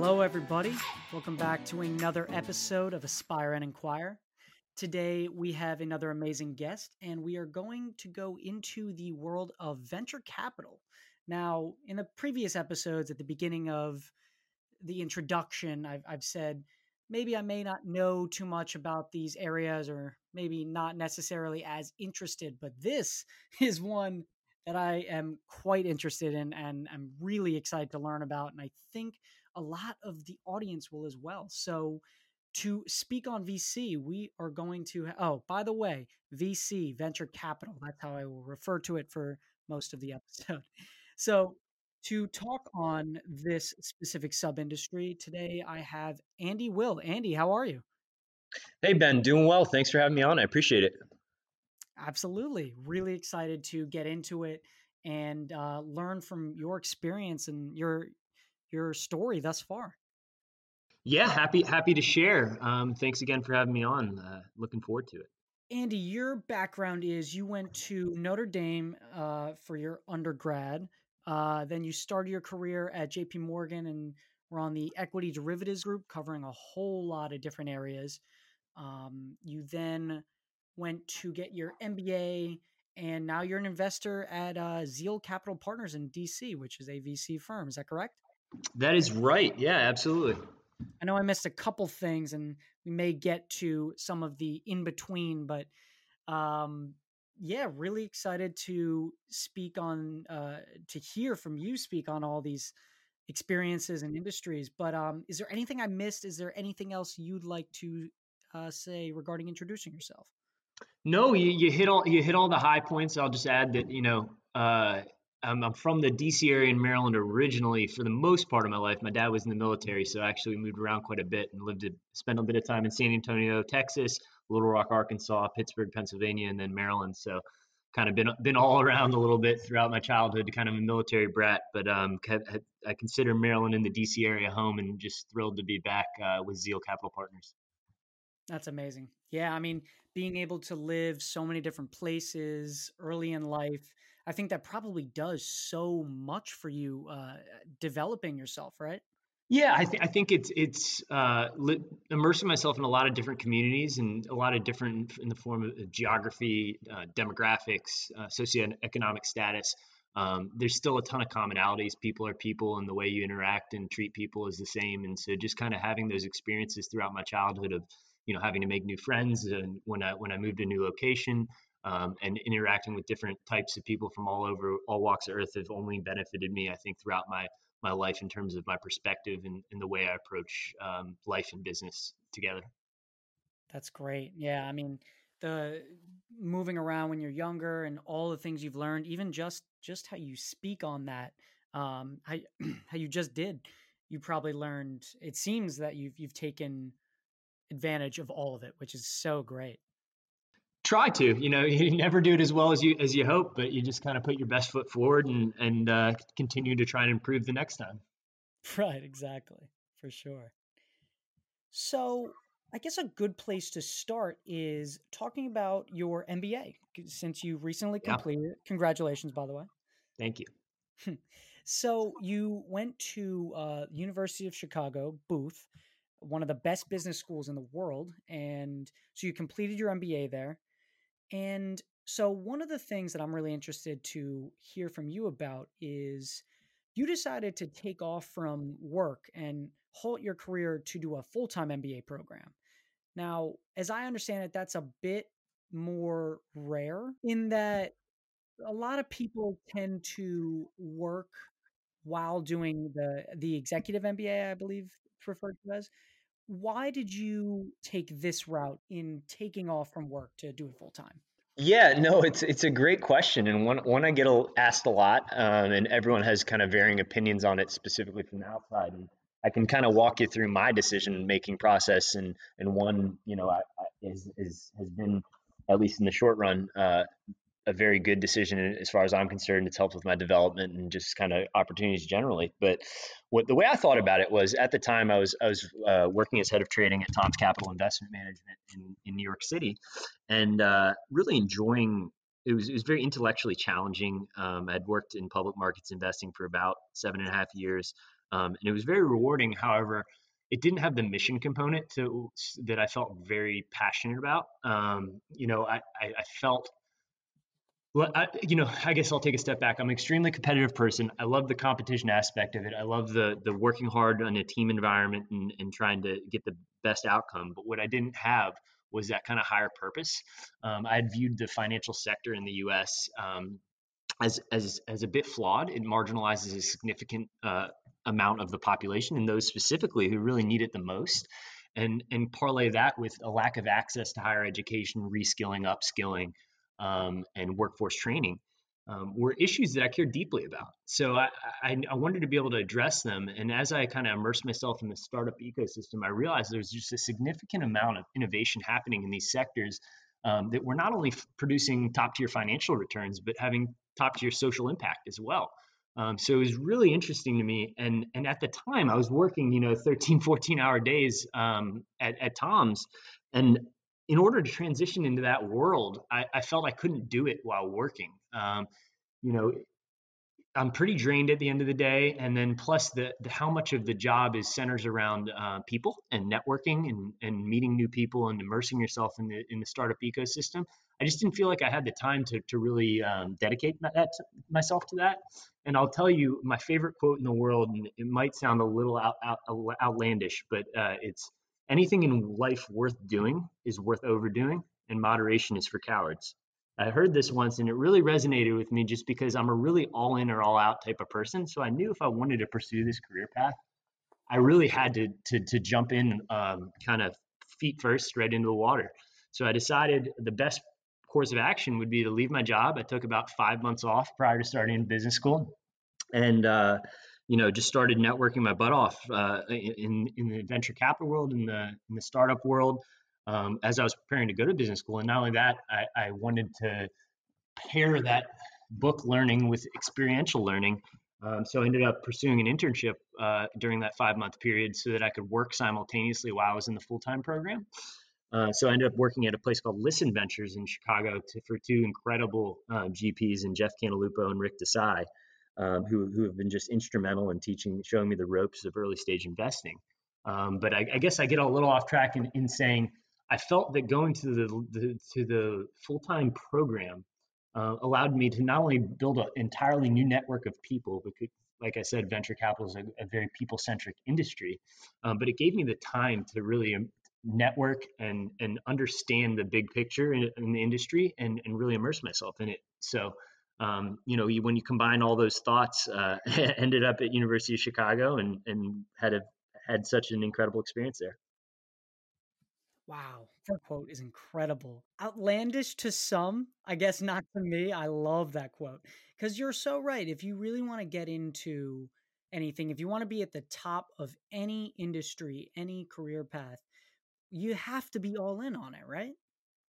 Hello, everybody. Welcome back to another episode of Aspire and Inquire. Today, we have another amazing guest, and we are going to go into the world of venture capital. Now, in the previous episodes, at the beginning of the introduction, I've, I've said maybe I may not know too much about these areas or maybe not necessarily as interested, but this is one that I am quite interested in and I'm really excited to learn about. And I think a lot of the audience will as well. So, to speak on VC, we are going to. Oh, by the way, VC, venture capital. That's how I will refer to it for most of the episode. So, to talk on this specific sub industry today, I have Andy Will. Andy, how are you? Hey, Ben, doing well. Thanks for having me on. I appreciate it. Absolutely. Really excited to get into it and uh, learn from your experience and your your story thus far. Yeah, happy happy to share. Um, thanks again for having me on. Uh, looking forward to it. Andy, your background is you went to Notre Dame uh, for your undergrad. Uh, then you started your career at J.P. Morgan and were on the equity derivatives group, covering a whole lot of different areas. Um, you then went to get your MBA, and now you're an investor at uh, Zeal Capital Partners in DC, which is a VC firm. Is that correct? That is right. Yeah, absolutely. I know I missed a couple things, and we may get to some of the in between, but um, yeah, really excited to speak on, uh, to hear from you speak on all these experiences and industries. But um, is there anything I missed? Is there anything else you'd like to uh, say regarding introducing yourself? No, you, you hit all you hit all the high points. I'll just add that you know uh, I'm, I'm, from the DC area in Maryland originally. For the most part of my life, my dad was in the military, so I actually moved around quite a bit and lived to spend a bit of time in San Antonio, Texas, Little Rock, Arkansas, Pittsburgh, Pennsylvania, and then Maryland. So kind of been been all around a little bit throughout my childhood, kind of a military brat. But um, I consider Maryland and the DC area home, and just thrilled to be back uh, with Zeal Capital Partners. That's amazing. Yeah, I mean, being able to live so many different places early in life, I think that probably does so much for you uh, developing yourself, right? Yeah, I, th- I think it's it's uh, li- immersing myself in a lot of different communities and a lot of different in the form of geography, uh, demographics, uh, socioeconomic status. Um, there's still a ton of commonalities. People are people, and the way you interact and treat people is the same. And so, just kind of having those experiences throughout my childhood of you know having to make new friends and when I when I moved to a new location um, and interacting with different types of people from all over all walks of earth have only benefited me I think throughout my my life in terms of my perspective and, and the way I approach um, life and business together. That's great. Yeah, I mean the moving around when you're younger and all the things you've learned, even just just how you speak on that, um, how how you just did, you probably learned. It seems that you've you've taken advantage of all of it, which is so great. Try to, you know, you never do it as well as you as you hope, but you just kind of put your best foot forward and and uh, continue to try and improve the next time. Right, exactly, for sure. So, I guess a good place to start is talking about your MBA since you recently completed yeah. Congratulations, by the way. Thank you. so you went to uh, University of Chicago, Booth, one of the best business schools in the world. And so you completed your MBA there. And so one of the things that I'm really interested to hear from you about is you decided to take off from work and halt your career to do a full-time MBA program. Now, as I understand it, that's a bit more rare in that a lot of people tend to work while doing the the executive MBA, I believe referred to as. Why did you take this route in taking off from work to do it full time? Yeah, no, it's it's a great question and one one I get asked a lot, um, and everyone has kind of varying opinions on it, specifically from the outside. And I can kind of walk you through my decision making process, and and one you know I, I, is is has been at least in the short run uh, a very good decision as far as I'm concerned. It's helped with my development and just kind of opportunities generally. But what the way I thought about it was at the time I was I was uh, working as head of trading at Tom's Capital Investment Management in, in New York City, and uh, really enjoying. It was, it was very intellectually challenging. Um, I'd worked in public markets investing for about seven and a half years. Um, and it was very rewarding. However, it didn't have the mission component to that I felt very passionate about. Um, you know, I, I, I felt well, I, you know, I guess I'll take a step back. I'm an extremely competitive person. I love the competition aspect of it. I love the the working hard in a team environment and, and trying to get the best outcome. But what I didn't have was that kind of higher purpose. Um, I had viewed the financial sector in the U.S. Um, as as as a bit flawed. It marginalizes a significant uh, amount of the population, and those specifically who really need it the most. And and parlay that with a lack of access to higher education, reskilling, upskilling, um, and workforce training um, were issues that I cared deeply about. So I, I, I, wanted to be able to address them. And as I kind of immersed myself in the startup ecosystem, I realized there's just a significant amount of innovation happening in these sectors um, that were not only f- producing top tier financial returns, but having top tier social impact as well. Um, so it was really interesting to me. And, and at the time I was working, you know, 13, 14 hour days um, at, at Tom's. And in order to transition into that world, I, I felt I couldn't do it while working. Um, you know, I'm pretty drained at the end of the day, and then plus the, the how much of the job is centers around uh, people and networking and, and meeting new people and immersing yourself in the in the startup ecosystem. I just didn't feel like I had the time to to really um, dedicate my, that myself to that. And I'll tell you, my favorite quote in the world, and it might sound a little out, out, outlandish, but uh, it's Anything in life worth doing is worth overdoing, and moderation is for cowards. I heard this once and it really resonated with me just because I'm a really all in or all out type of person. So I knew if I wanted to pursue this career path, I really had to to, to jump in um, kind of feet first right into the water. So I decided the best course of action would be to leave my job. I took about five months off prior to starting business school. And uh, you know, just started networking my butt off uh, in in the venture capital world, in the in the startup world, um, as I was preparing to go to business school. And not only that, I, I wanted to pair that book learning with experiential learning. Um, so I ended up pursuing an internship uh, during that five month period so that I could work simultaneously while I was in the full time program. Uh, so I ended up working at a place called Listen Ventures in Chicago to, for two incredible uh, GPs, and Jeff Cantalupo and Rick Desai um, who, who have been just instrumental in teaching, showing me the ropes of early stage investing. Um, but I, I, guess I get a little off track in, in saying I felt that going to the, the to the full time program uh, allowed me to not only build an entirely new network of people, because, like I said, venture capital is a, a very people centric industry, um, but it gave me the time to really um, network and and understand the big picture in, in the industry and and really immerse myself in it. So um, you know, you, when you combine all those thoughts, uh, ended up at University of Chicago and and had a had such an incredible experience there. Wow, that quote is incredible. Outlandish to some, I guess not to me. I love that quote because you're so right. If you really want to get into anything, if you want to be at the top of any industry, any career path, you have to be all in on it, right?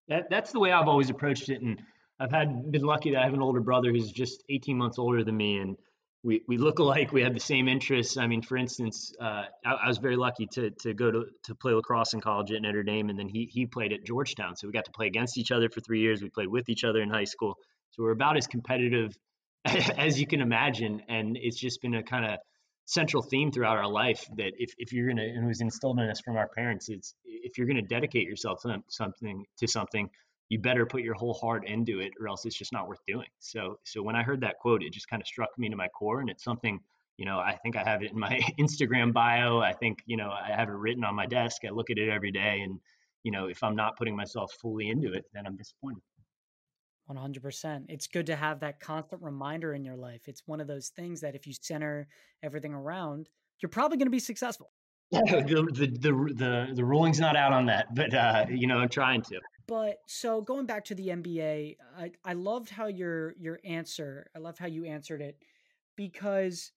That, that's the way I've always approached it. And I've had been lucky that I have an older brother who's just 18 months older than me, and we we look alike. We have the same interests. I mean, for instance, uh, I, I, was very lucky to to go to to play lacrosse in college at Notre Dame, and then he he played at Georgetown. So we got to play against each other for three years. We played with each other in high school. So we're about as competitive as you can imagine, and it's just been a kind of central theme throughout our life that if, if you're gonna and it was instilled in us from our parents, it's if you're gonna dedicate yourself to something to something you better put your whole heart into it or else it's just not worth doing. So so when I heard that quote, it just kind of struck me to my core and it's something, you know, I think I have it in my Instagram bio. I think, you know, I have it written on my desk. I look at it every day and, you know, if I'm not putting myself fully into it, then I'm disappointed. 100%. It's good to have that constant reminder in your life. It's one of those things that if you center everything around, you're probably going to be successful. Yeah, the, the, the, the, the ruling's not out on that, but, uh, you know, I'm trying to. But so going back to the MBA, I, I loved how your your answer, I love how you answered it because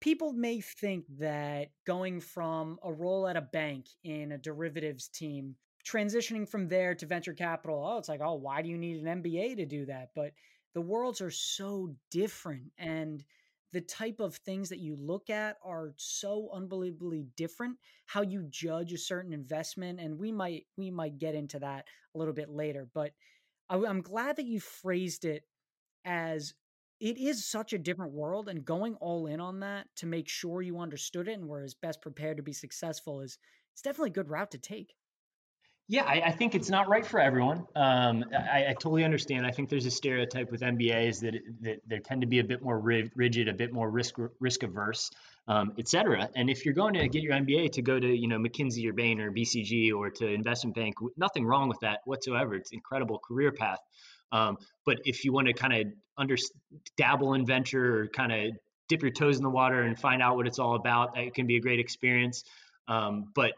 people may think that going from a role at a bank in a derivatives team, transitioning from there to venture capital, oh, it's like, oh, why do you need an MBA to do that? But the worlds are so different and the type of things that you look at are so unbelievably different how you judge a certain investment and we might we might get into that a little bit later but I, i'm glad that you phrased it as it is such a different world and going all in on that to make sure you understood it and were as best prepared to be successful is it's definitely a good route to take yeah, I, I, think it's not right for everyone. Um, I, I, totally understand. I think there's a stereotype with MBAs that, that they tend to be a bit more rigid, a bit more risk risk averse, um, et cetera. And if you're going to get your MBA to go to you know McKinsey or Bain or BCG or to investment bank, nothing wrong with that whatsoever. It's an incredible career path. Um, but if you want to kind of under dabble in venture or kind of dip your toes in the water and find out what it's all about, it can be a great experience. Um, but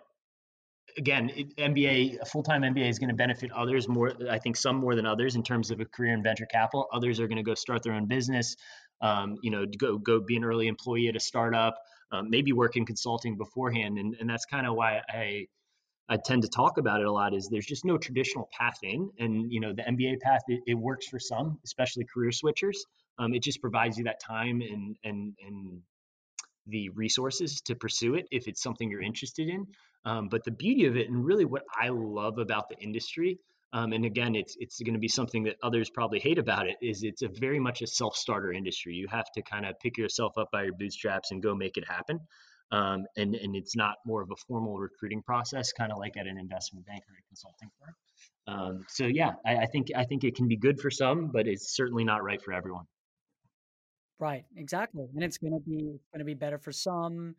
again, MBA, a full time MBA is going to benefit others more. I think some more than others in terms of a career in venture capital. Others are going to go start their own business. Um, you know, go go be an early employee at a startup. Um, maybe work in consulting beforehand, and and that's kind of why I I tend to talk about it a lot. Is there's just no traditional path in, and you know the MBA path it, it works for some, especially career switchers. Um, it just provides you that time and and and the resources to pursue it if it's something you're interested in. Um, but the beauty of it, and really what I love about the industry, um, and again, it's it's going to be something that others probably hate about it, is it's a very much a self-starter industry. You have to kind of pick yourself up by your bootstraps and go make it happen. Um, and and it's not more of a formal recruiting process, kind of like at an investment bank or a consulting firm. Um, so yeah, I, I think I think it can be good for some, but it's certainly not right for everyone. Right, exactly. And it's gonna be going to be better for some,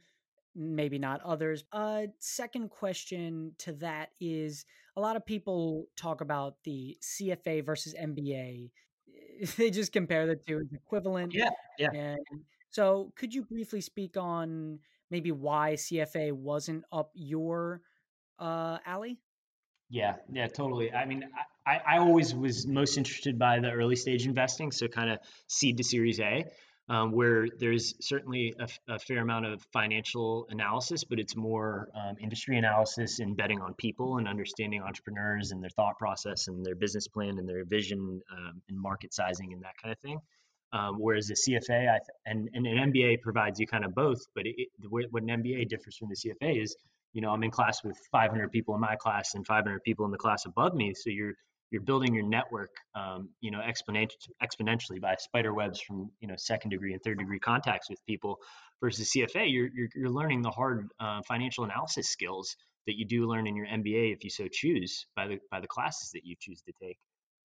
maybe not others. Uh, second question to that is a lot of people talk about the CFA versus MBA. They just compare the two as equivalent. Yeah, yeah. And so, could you briefly speak on maybe why CFA wasn't up your uh, alley? Yeah, yeah, totally. I mean, I, I always was most interested by the early stage investing, so kind of seed to Series A um, where there's certainly a, a, fair amount of financial analysis, but it's more um, industry analysis and betting on people and understanding entrepreneurs and their thought process and their business plan and their vision um, and market sizing and that kind of thing. Um, whereas a CFA th- and, and, an MBA provides you kind of both, but it, it, what an MBA differs from the CFA is, you know, I'm in class with 500 people in my class and 500 people in the class above me, so you're you're building your network, um, you know, exponentially by spider webs from you know second degree and third degree contacts with people. Versus CFA, you're you're, you're learning the hard uh, financial analysis skills that you do learn in your MBA if you so choose by the by the classes that you choose to take.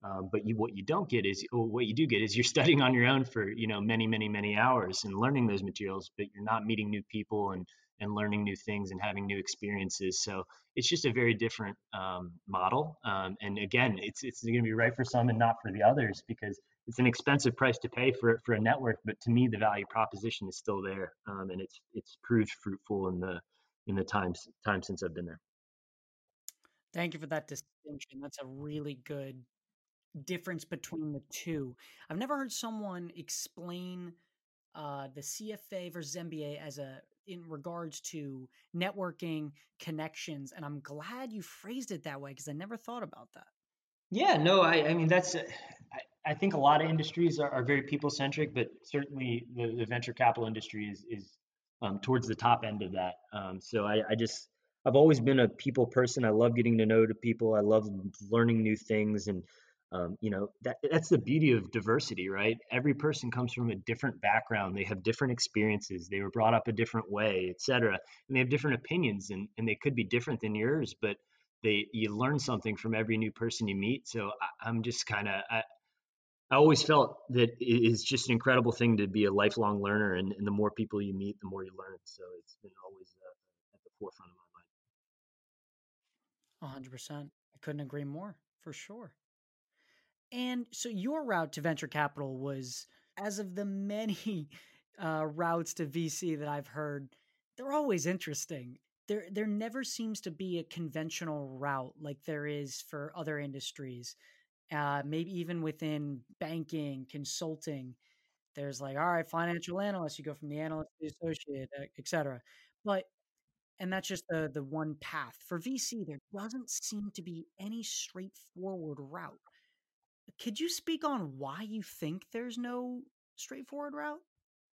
Um, but you, what you don't get is what you do get is you're studying on your own for you know many many many hours and learning those materials, but you're not meeting new people and and learning new things and having new experiences. So it's just a very different um, model. Um, and again, it's it's going to be right for some and not for the others because it's an expensive price to pay for for a network. But to me, the value proposition is still there, um, and it's it's proved fruitful in the in the times time since I've been there. Thank you for that distinction. That's a really good difference between the two. I've never heard someone explain uh, the CFA versus MBA as a in regards to networking connections and i'm glad you phrased it that way because i never thought about that. Yeah no i, I mean that's uh, I, I, think a lot of industries are, are very people centric but certainly the, the, venture capital industry is is um, towards the top end of that um, so I, I just i've always been a people person. I love getting to know the people. I love learning new things and um, you know that that's the beauty of diversity right? Every person comes from a different background. They have different experiences. They were brought up a different way etc and they have different opinions and, and they could be different than yours but they you learn something from every new person you meet. So I, am just kind of I, I always felt that it is just an incredible thing to be a lifelong learner and, and the more people you meet the more you learn. So it's been always uh, at the forefront of my mind. 100% i couldn't agree more for sure and so your route to venture capital was, as of the many uh, routes to VC that I've heard, they're always interesting. There, there never seems to be a conventional route like there is for other industries. Uh, maybe even within banking, consulting, there's like, all right, financial analyst, you go from the analyst to the associate, etc. But and that's just the the one path for VC. There doesn't seem to be any straightforward route. Could you speak on why you think there's no straightforward route?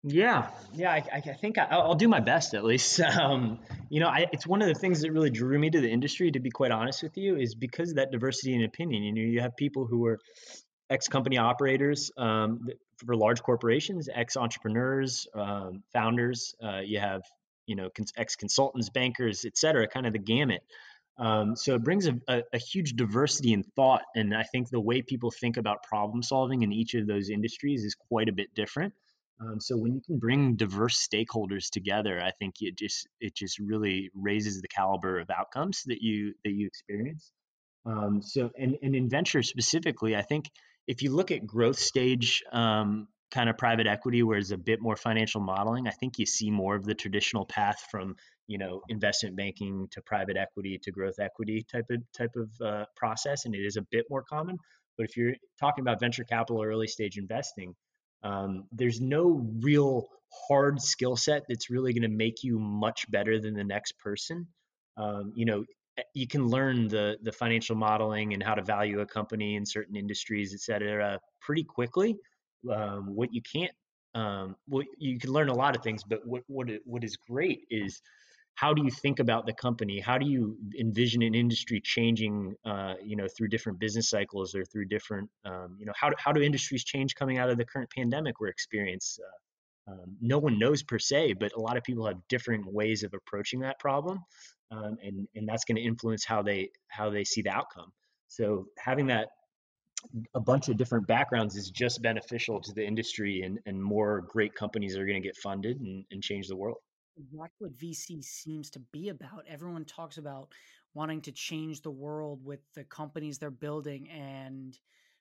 Yeah, yeah, I, I think I, will do my best at least. Um, you know, I, it's one of the things that really drew me to the industry. To be quite honest with you, is because of that diversity in opinion. You know, you have people who are ex company operators um, for large corporations, ex entrepreneurs, um, founders. Uh, you have you know ex consultants, bankers, et cetera, kind of the gamut. Um, so it brings a, a, a, huge diversity in thought, and I think the way people think about problem solving in each of those industries is quite a bit different. Um, so when you can bring diverse stakeholders together, I think it just it just really raises the caliber of outcomes that you that you experience. Um, so and, and in venture specifically, I think if you look at growth stage um, kind of private equity where it's a bit more financial modeling, I think you see more of the traditional path from you know investment banking to private equity to growth equity type of type of uh, process, and it is a bit more common. But if you're talking about venture capital or early stage investing, um, there's no real hard skill set that's really going to make you much better than the next person. Um, you know, eh, you can learn the the financial modeling and how to value a company in certain industries, et cetera, pretty quickly. Um, what you can't, um, well, you can learn a lot of things, but what what what is great is how do you think about the company? How do you envision an industry changing, uh, you know, through different business cycles or through different, um, you know, how do, how do industries change coming out of the current pandemic we're experiencing? Uh, um, no one knows per se, but a lot of people have different ways of approaching that problem, um, and and that's going to influence how they how they see the outcome. So having that a bunch of different backgrounds is just beneficial to the industry, and and more great companies are going to get funded and, and change the world exactly what VC seems to be about. Everyone talks about wanting to change the world with the companies they're building. And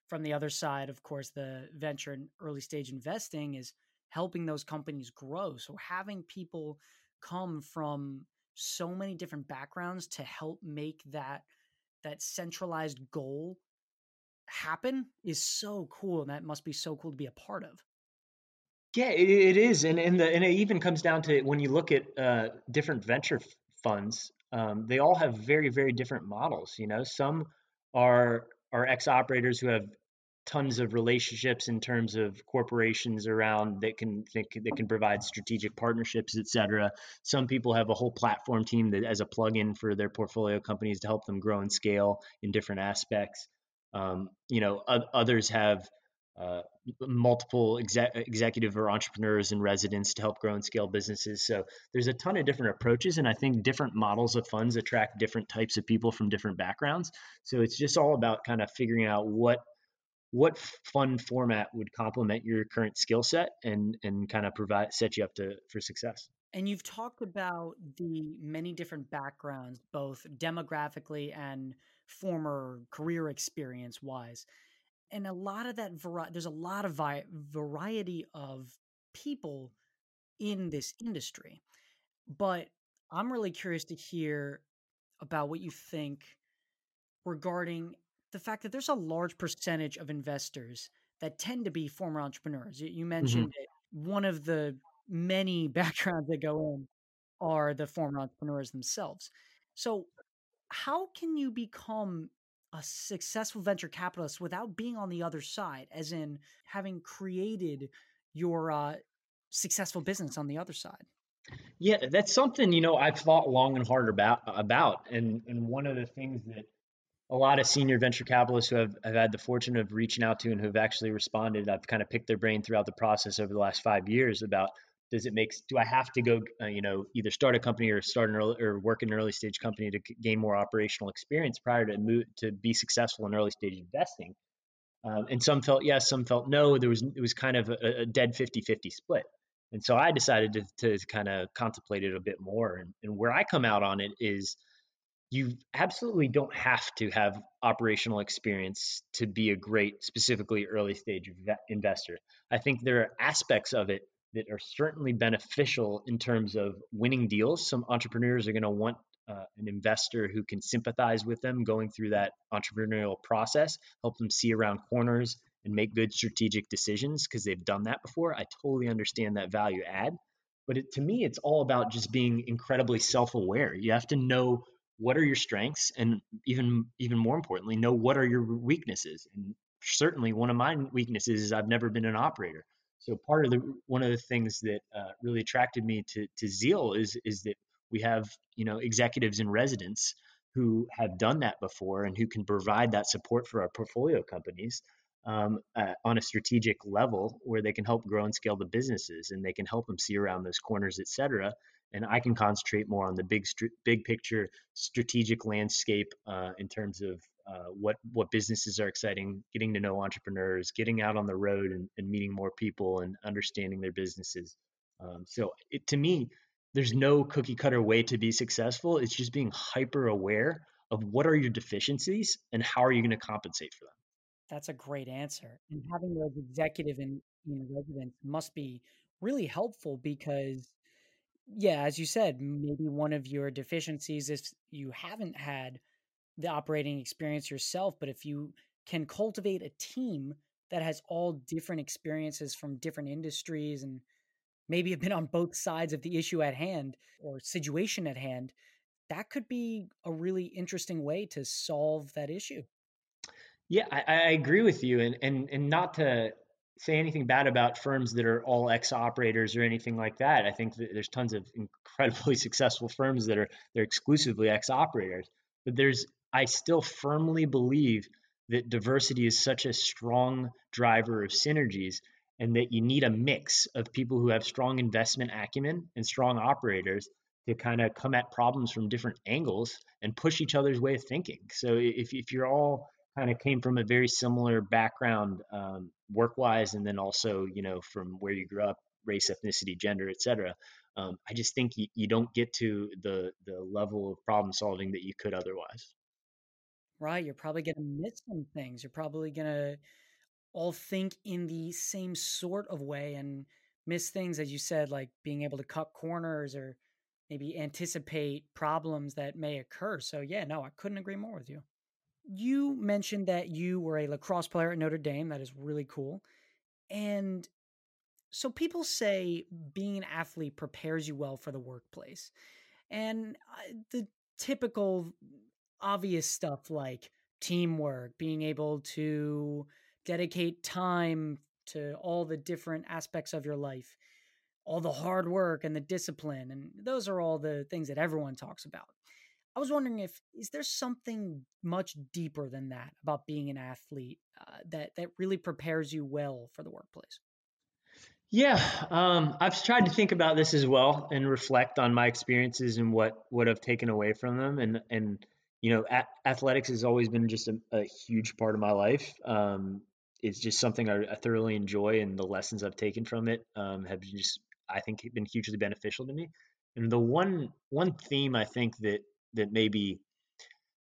from the other side, of course, the venture and early stage investing is helping those companies grow. So having people come from so many different backgrounds to help make that that centralized goal happen is so cool and that must be so cool to be a part of yeah, it, it is, and and, the, and it even comes down to when you look at uh, different venture funds, um, they all have very very different models. You know, some are are ex operators who have tons of relationships in terms of corporations around that can that can, that can provide strategic partnerships, et cetera. Some people have a whole platform team that as a plug-in for their portfolio companies to help them grow and scale in different aspects. Um, you know, others have uh, multiple exec- executive or entrepreneurs and residents to help grow and scale businesses. So there's a ton of different approaches, and I think different models of funds attract different types of people from different backgrounds. So it's just all about kind of figuring out what what fund format would complement your current skill set and and kind of provide set you up to for success. And you've talked about the many different backgrounds, both demographically and former career experience wise and a lot of that variety there's a lot of vi- variety of people in this industry but i'm really curious to hear about what you think regarding the fact that there's a large percentage of investors that tend to be former entrepreneurs you mm-hmm. mentioned mm-hmm. one of the many backgrounds that go in are the former entrepreneurs themselves so how can you become a successful venture capitalist without being on the other side, as in having created your uh, successful business on the other side? Yeah, that's something you know I've thought long and hard about about, and and one of the things that a lot of senior venture capitalists who have, have had the fortune of reaching out to and who have actually responded, I've kind of picked their brain throughout the process over the last five years about does it make do i have to go uh, you know either start a company or start an early, or work in an early stage company to gain more operational experience prior to move to be successful in early stage investing? Um, and some felt yes some felt no there was it was kind of a, a dead 50-50 split. And so i decided to, to kind of contemplate it a bit more and, and where i come out on it is you absolutely don't have to have operational experience to be a great specifically early stage investor. I think there are aspects of it that are certainly beneficial in terms of winning deals. Some entrepreneurs are going to want uh, an investor who can sympathize with them going through that entrepreneurial process, help them see around corners and make good strategic decisions because they've done that before. I totally understand that value add. But it, to me, it's all about just being incredibly self aware. You have to know what are your strengths and even even more importantly know what are your weaknesses and certainly one of my weaknesses is i've never been an operator so part of the one of the things that uh, really attracted me to to Zeal is is that we have you know executives in residence who have done that before and who can provide that support for our portfolio companies. um, uh, on a strategic level where they can help grow and scale the businesses and they can help them see around those corners, et cetera. And I can concentrate more on the big, big picture strategic landscape uh, in terms of uh, what what businesses are exciting, getting to know entrepreneurs, getting out on the road and, and meeting more people and understanding their businesses. Um, so it, to me, there's no cookie cutter way to be successful. It's just being hyper aware of what are your deficiencies and how are you going to compensate for them. That's a great answer. And having those executive and you know, residents must be really helpful because, yeah, as you said, maybe one of your deficiencies is you haven't had the operating experience yourself, but if you can cultivate a team that has all different experiences from different industries and maybe have been on both sides of the issue at hand or situation at hand, that could be a really interesting way to solve that issue. Yeah, I, I agree with you, and and and not to say anything bad about firms that are all ex operators or anything like that. I think that there's tons of incredibly successful firms that are they're exclusively ex operators, but there's I still firmly believe that diversity is such a strong driver of synergies and that you need a mix of people who have strong investment acumen and strong operators to kind of come at problems from different angles and push each other's way of thinking. So if, if you're all kind of came from a very similar background um, work wise and then also you know from where you grew up race ethnicity gender etc um, i just think you, you don't get to the the level of problem solving that you could otherwise right you're probably going to miss some things you're probably going to all think in the same sort of way and miss things as you said like being able to cut corners or maybe anticipate problems that may occur so yeah no i couldn't agree more with you. You mentioned that you were a lacrosse player at Notre Dame that is really cool and so people say being an athlete prepares you well for the workplace and uh, the typical obvious stuff like teamwork being able to dedicate time to all the different aspects of your life, all the hard work and the discipline. And those are all the things that everyone talks about. I was wondering if is there something much deeper than that about being an athlete uh, that that really prepares you well for the workplace? Yeah, um, I've tried to think about this as well and reflect on my experiences and what what I've taken away from them. And and you know, a- athletics has always been just a, a, huge part of my life. Um, it's just something I, I, thoroughly enjoy, and the lessons I've taken from it um, have just, I think, been hugely beneficial to me. And the one one theme I think that that maybe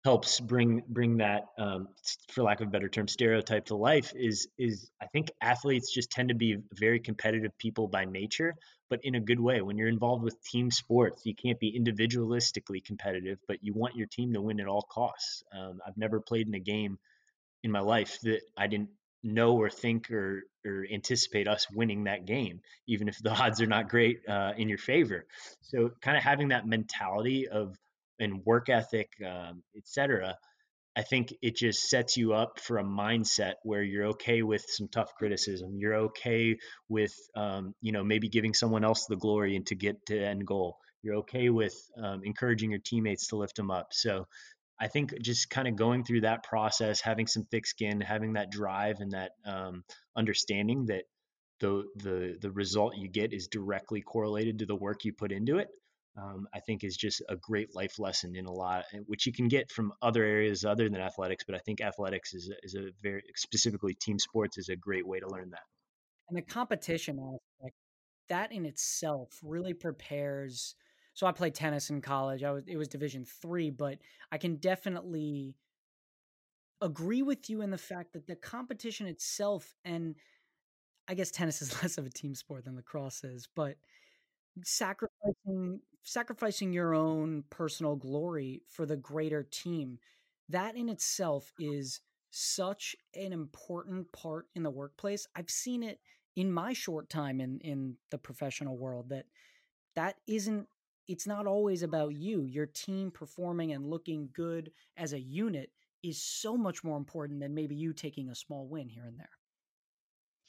helps bring bring that, um, for lack of a better term, stereotype to life is is I think athletes just tend to be very competitive people by nature, but in a good way. When you're involved with team sports, you can't be individualistically competitive, but you want your team to win at all costs. Um, I've never played in a game in my life that I didn't know or think or or anticipate us winning that game, even if the odds are not great uh, in your favor. So, kind of having that mentality of and work ethic, um, etc. I think it just sets you up for a mindset where you're okay with some tough criticism. You're okay with, um, you know, maybe giving someone else the glory and to get to end goal. You're okay with um, encouraging your teammates to lift them up. So I think just kind of going through that process, having some thick skin, having that drive and that um, understanding that the the the result you get is directly correlated to the work you put into it. Um, I think is just a great life lesson in a lot, eh, which you can get from other areas other than athletics. But I think athletics is is a very specifically team sports is a great way to learn that. And the competition aspect, that in itself really prepares so I played tennis in college. I was it was Division three, but I can definitely agree with you in the fact that the competition itself, and I guess tennis is less of a team sport than lacrosse is, but sacrificing sacrificing your own personal glory for the greater team, that in itself is such an important part in the workplace. I've seen it in my short time in in the professional world that that isn't it's not always about you. Your team performing and looking good as a unit is so much more important than maybe you taking a small win here and there.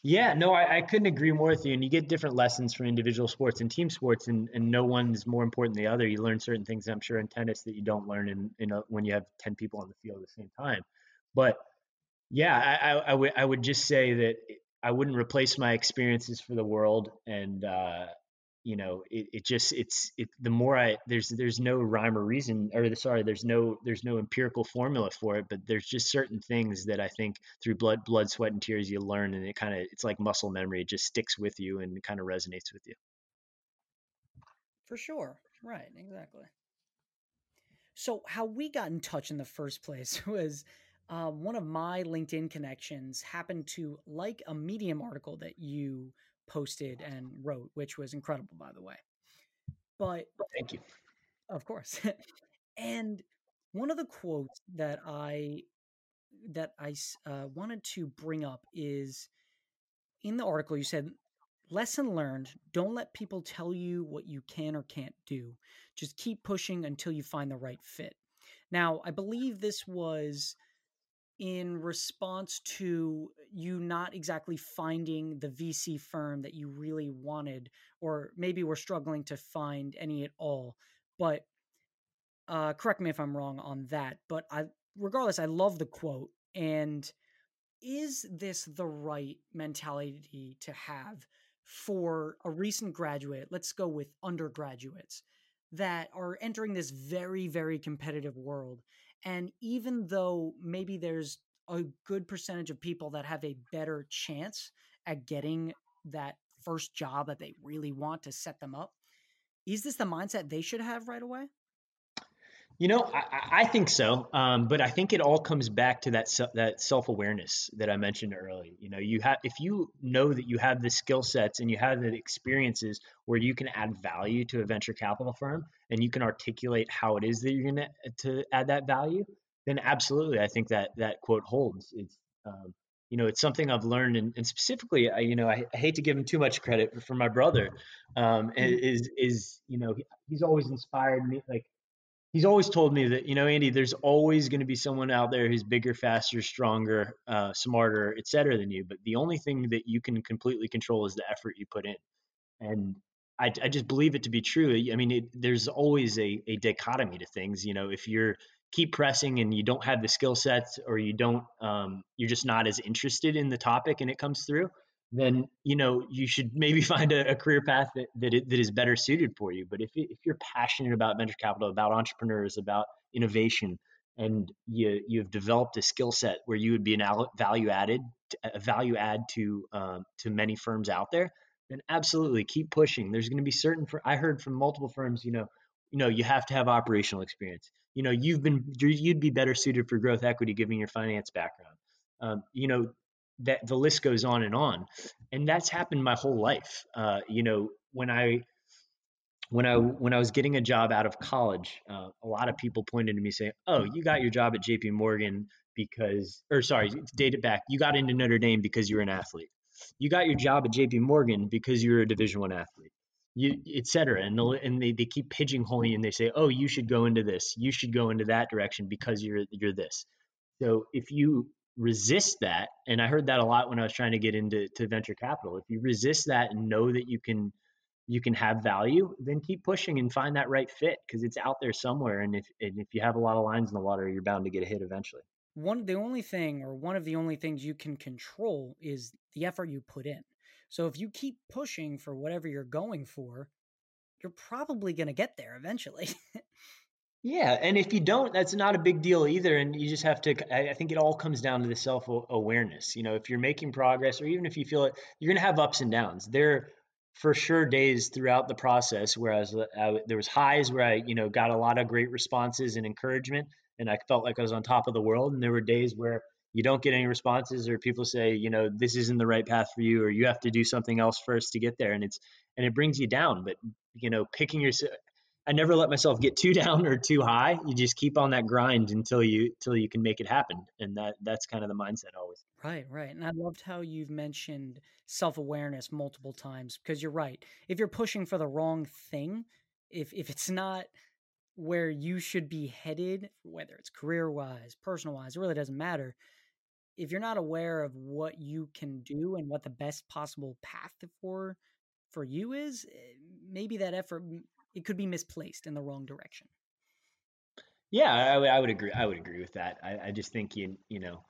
Yeah, no, I, I, couldn't agree more with you. And you get different lessons from individual sports and team sports, and, and no one's more important than the other. You learn certain things, I'm sure, in tennis that you don't learn in, in a, when you have 10 people on the field at the same time. But Yeah, I, I, I would I would just say that I wouldn't replace my experiences for the world, and uh, you know, it, it just it's it. The more I there's there's no rhyme or reason, or sorry, there's no there's no empirical formula for it, but there's just certain things that I think through blood blood sweat and tears you learn, and it kind of it's like muscle memory. It just sticks with you and kind of resonates with you. For sure, right, exactly. So how we got in touch in the first place was uh, one of my LinkedIn connections happened to like a Medium article that you posted and wrote, which was incredible, by the way. But thank you. Of course. and one of the quotes that I that I uh, wanted to bring up is in the article you said lesson learned don't let people tell you what you can or can't do just keep pushing until you find the right fit now i believe this was in response to you not exactly finding the VC firm that you really wanted, or maybe we're struggling to find any at all. But uh, correct me if I'm wrong on that. But I, regardless, I love the quote. And is this the right mentality to have for a recent graduate? Let's go with undergraduates that are entering this very, very competitive world and even though maybe there's a good percentage of people that have a better chance at getting that first job that they really want to set them up, is this the mindset they should have right away? You know, I, I think so, um, but I think it all comes back to that that self awareness that I mentioned earlier. You know, you have if you know that you have the skill sets and you have the experiences where you can add value to a venture capital firm, and you can articulate how it is that you're going to to add that value, then absolutely, I think that that quote holds. It's um, you know, it's something I've learned, and, and specifically, I, you know, I, I, hate to give him too much credit for my brother. Um, mm-hmm. is is you know, he's always inspired me. Like he's always told me that you know andy there's always going to be someone out there who's bigger faster stronger uh, smarter et cetera than you but the only thing that you can completely control is the effort you put in. And i, I just believe it to be true. I mean it, there's always a, a dichotomy to things you know if you're keep pressing and you don't have the skill sets or you don't um, you're just not as interested in the topic and it comes through then you know you should maybe find a, a career path that that, it, that is better suited for you. But if if you're passionate about venture capital, about entrepreneurs, about innovation, and you you've developed a skill set where you would be an value added a value add to um, to many firms out there, then absolutely keep pushing. There's going to be certain. For, I heard from multiple firms, you know, you know, you have to have operational experience. You know, you've been you'd be better suited for growth equity given your finance background. Um, you know, that the list goes on and on. And that's happened my whole life. Uh, you know when i when i when i was getting a job out of college uh, a lot of people pointed to me saying oh you got your job at jp morgan because or sorry date it back you got into notre dame because you're an athlete. You got your job at jp morgan because you're a division one athlete. You et cetera. And, and they, they keep pigeonholing and they say oh you should go into this. You should go into that direction because you're you're this. So if you resist that and i heard that a lot when i was trying to get into to venture capital. If you resist that and know that you can you can have value then keep pushing and find that right fit because it's out there somewhere and if and if you have a lot of lines in the water you're bound to get a hit eventually. One the only thing or one of the only things you can control is the effort you put in. So if you keep pushing for whatever you're going for you're probably going to get there eventually Yeah, and if you don't, that's not a big deal either. And you just have to. I think it all comes down to the self awareness. You know, if you're making progress, or even if you feel it, you're going to have ups and downs. There, for sure, days throughout the process where I was, I, there was highs where I, you know, got a lot of great responses and encouragement, and I felt like I was on top of the world. And there were days where you don't get any responses, or people say, you know, this isn't the right path for you, or you have to do something else first to get there, and it's and it brings you down. But you know, picking yourself I never let myself get too down or too high. You just keep on that grind until you until you can make it happen, and that that's kind of the mindset always. Right, right. And I loved how you've mentioned self awareness multiple times because you're right. If you're pushing for the wrong thing, if if it's not where you should be headed, whether it's career wise, personal wise, it really doesn't matter. If you're not aware of what you can do and what the best possible path for for you is, eh, maybe that effort it could be misplaced in the wrong direction. Yeah, I, I would agree. I would agree with that. I, I just think you you know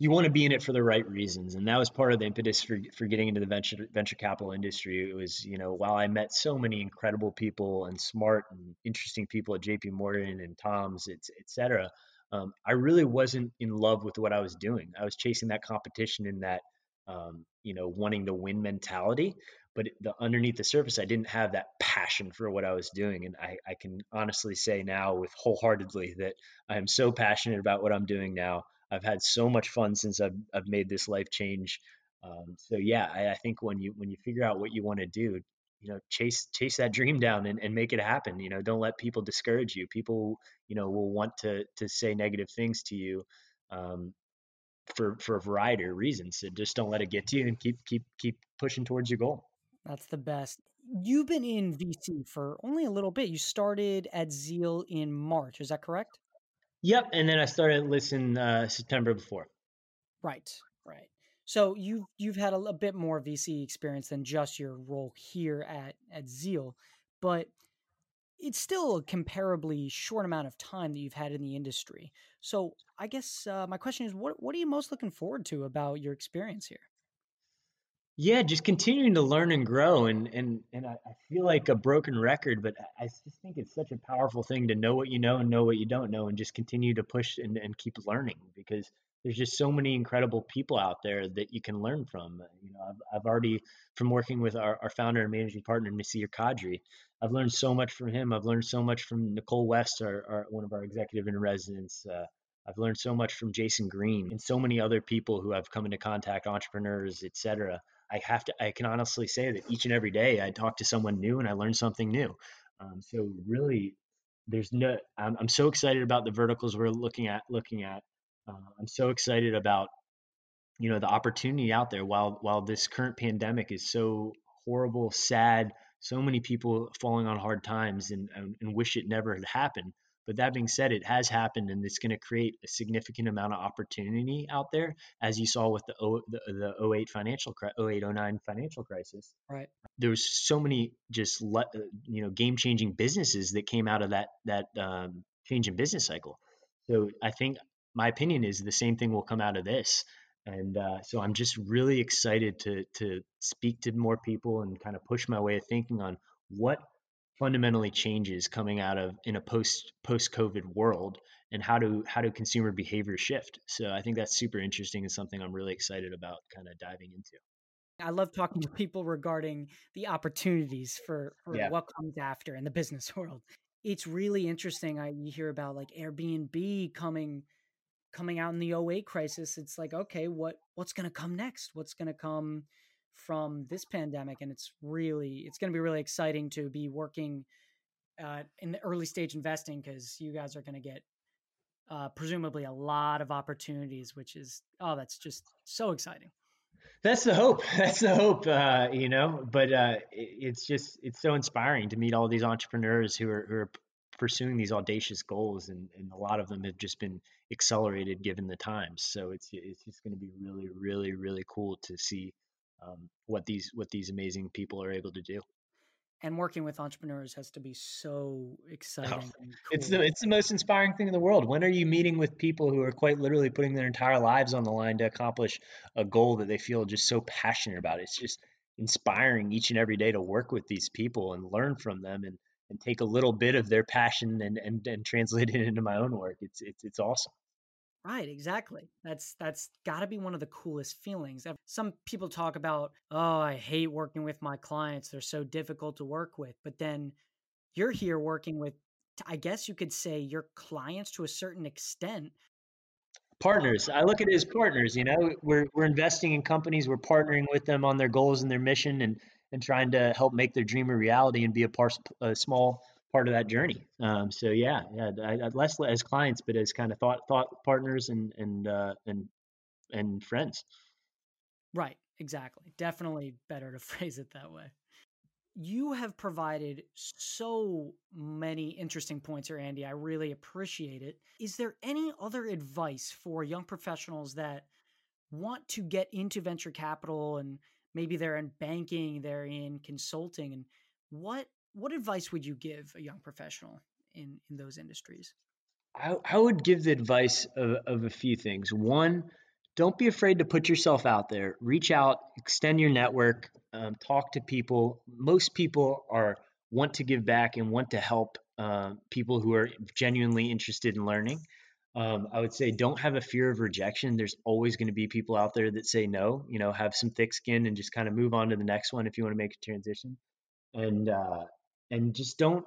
you want to be in it for the right reasons and that was part of the impetus for, for getting into the venture venture capital industry it was you know while i met so many incredible people and smart and interesting people at jp morgan and tom's et, et cetera um, i really wasn't in love with what i was doing i was chasing that competition in that um, you know wanting to win mentality but the underneath the surface i didn't have that passion for what i was doing and I, I can honestly say now with wholeheartedly that i am so passionate about what i'm doing now I've had so much fun since I've I've made this life change. Um, so yeah, I, I, think when you when you figure out what you want to do, you know, chase chase that dream down and, and make it happen. You know, don't let people discourage you. People, you know, will want to to say negative things to you. Um, for for a variety of reasons. So just don't let it get to you and keep keep keep pushing towards your goal. That's the best. You've been in VC for only a little bit. You started at Zeal in March. Is that correct? Yep, and then I started Listen uh, September before. Right, right. So you've you've had a, a, bit more VC experience than just your role here at at Zeal, but it's still a comparably short amount of time that you've had in the industry. So I guess uh, my question is, what what are you most looking forward to about your experience here? Yeah, just continuing to learn and grow, and and and I, I feel like a broken record, but I just think it's such a powerful thing to know what you know and know what you don't know, and just continue to push and, and keep learning because there's just so many incredible people out there that you can learn from. You know, I've, I've already from working with our, our founder and managing partner Nasir Qadree, I've learned so much from him. I've learned so much from Nicole West, our, our one of our executive in residence. Uh, I've learned so much from Jason Green and so many other people who I've come into contact, entrepreneurs, et cetera I have to, I can honestly say that each and every day I talk to someone new and I learn something new. Um, so really, there's no, I'm, I'm, so excited about the verticals we're looking at, looking at. Uh, I'm so excited about, you know, the opportunity out there while, while this current pandemic is so horrible, sad, so many people falling on hard times and, and, and wish it never had happened. But that being said, it has happened, and it's going to create a significant amount of opportunity out there, as you saw with the o, the, the 08 financial 08 09 financial crisis. Right. There was so many just le, uh, you know game changing businesses that came out of that that um, change in business cycle. So I think my opinion is the same thing will come out of this. And uh, so I'm just really excited to to speak to more people and kind of push my way of thinking on what fundamentally changes coming out of in a post post COVID world and how do how do consumer behavior shift. So I think that's super interesting and something I'm really excited about kind of diving into. I love talking to people regarding the opportunities for, for yeah. what comes after in the business world. It's really interesting. I you hear about like Airbnb coming coming out in the 08 crisis. It's like, okay, what what's gonna come next? What's gonna come from this pandemic and it's really it's going to be really exciting to be working uh, in the early stage investing because you guys are going to get uh, presumably a lot of opportunities which is oh that's just so exciting. That's the hope that's the hope uh, you know but uh, it's just it's so inspiring to meet all these entrepreneurs who are, who are pursuing these audacious goals and, and a lot of them have just been accelerated given the times. So it's it's just going to be really really really cool to see um, what these what these amazing people are able to do. And working with entrepreneurs has to be so oh, exciting. Oh, cool. It's the it's the most inspiring thing in the world. When are you meeting with people who are quite literally putting their entire lives on the line to accomplish a goal that they feel just so passionate about? It's just inspiring each and every day to work with these people and learn from them and and take a little bit of their passion and and, and translate it into my own work. It's it's it's awesome. Right, exactly. That's that's got to be one of the coolest feelings. Some people talk about, "Oh, I hate working with my clients. They're so difficult to work with." But then you're here working with I guess you could say your clients to a certain extent. Partners. I look at it as partners, you know. We're we're investing in companies, we're partnering with them on their goals and their mission and and trying to help make their dream a reality and be a part a small part of that journey. Um, so yeah, yeah, I, I, less as clients, but as kind of thought thought partners and and uh, and and friends. Right. Exactly. Definitely better to phrase it that way. You have provided so many interesting points here, Andy. I really appreciate it. Is there any other advice for young professionals that want to get into venture capital and maybe they're in banking, they're in consulting, and what what advice would you give a young professional in in those industries? I, I would give the advice of, of a few things. One, don't be afraid to put yourself out there. Reach out, extend your network, um, talk to people. Most people are want to give back and want to help uh, people who are genuinely interested in learning. Um, I would say don't have a fear of rejection. There's always going to be people out there that say no. You know, have some thick skin and just kind of move on to the next one if you want to make a transition. And uh, and just don't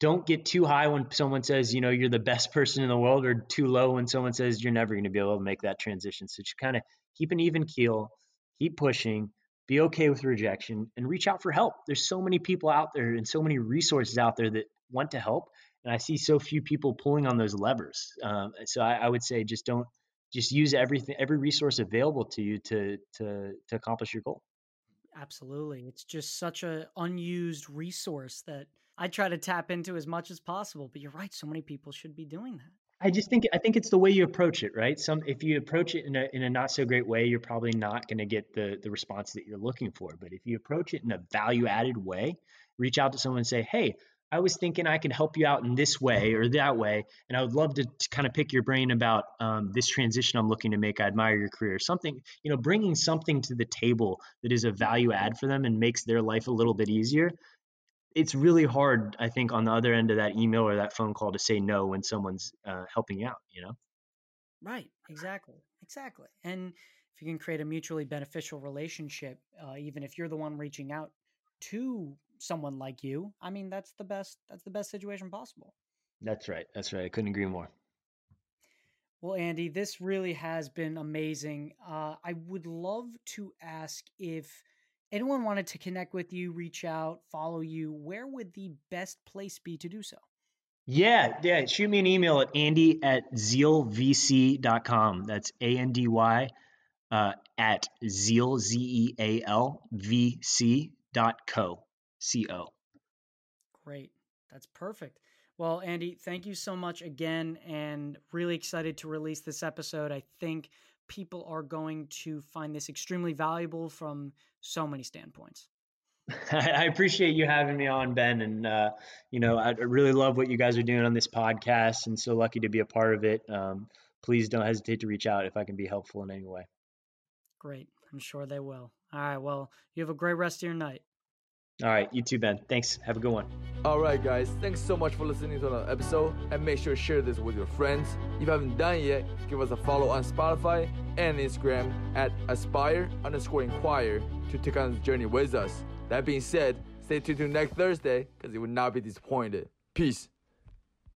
don't get too high when someone says you know you're the best person in the world, or too low when someone says you're never going to be able to make that transition. So just kind of keep an even keel, keep pushing, be okay with rejection, and reach out for help. There's so many people out there and so many resources out there that want to help and I see so few people pulling on those levers. Um, so I, I, would say just don't just use everything, every resource available to you to to to accomplish your goal. Absolutely, it's just such a unused resource that I try to tap into as much as possible. But you're right, so many people should be doing that. I just think I think it's the way you approach it, right? Some if you approach it in a in a not so great way, you're probably not going to get the the response that you're looking for. But if you approach it in a value added way, reach out to someone and say, "Hey, I was thinking I could help you out in this way or that way, and I would love to, to kind of pick your brain about um, this transition I'm looking to make. I admire your career. Something, you know, bringing something to the table that is a value add for them and makes their life a little bit easier. It's really hard, I think, on the other end of that email or that phone call to say no when someone's uh, helping you out. You know. Right. Exactly. Exactly. And if you can create a mutually beneficial relationship, uh, even if you're the one reaching out to someone like you, I mean, that's the best. That's the best situation possible. That's right. That's right. I couldn't agree more. Well, Andy, this really has been amazing. Uh, I would love to ask if anyone wanted to connect with you, reach out, follow you. Where would the best place be to do so? Yeah, yeah. Shoot me an email at andy at zealvc.com. That's A N D Y uh, at zeal, Z E A L V C dot co. Co. Great. That's perfect. Well, Andy, thank you so much again and really excited to release this episode. I think people are going to find this extremely valuable from so many standpoints. I appreciate you having me on, Ben. And, uh, you know, I really love what you guys are doing on this podcast and so lucky to be a part of it. Um, please don't hesitate to reach out if I can be helpful in any way. Great. I'm sure they will. All right. Well, you have a great rest of your night. All right, you too, Ben. Thanks. Have a good one. All right, guys. Thanks so much for listening to the episode, and make sure to share this with your friends. If you haven't done it yet, give us a follow on Spotify and Instagram at aspire underscore inquire to take on the journey with us. That being said, stay tuned to next Thursday because you will not be disappointed. Peace.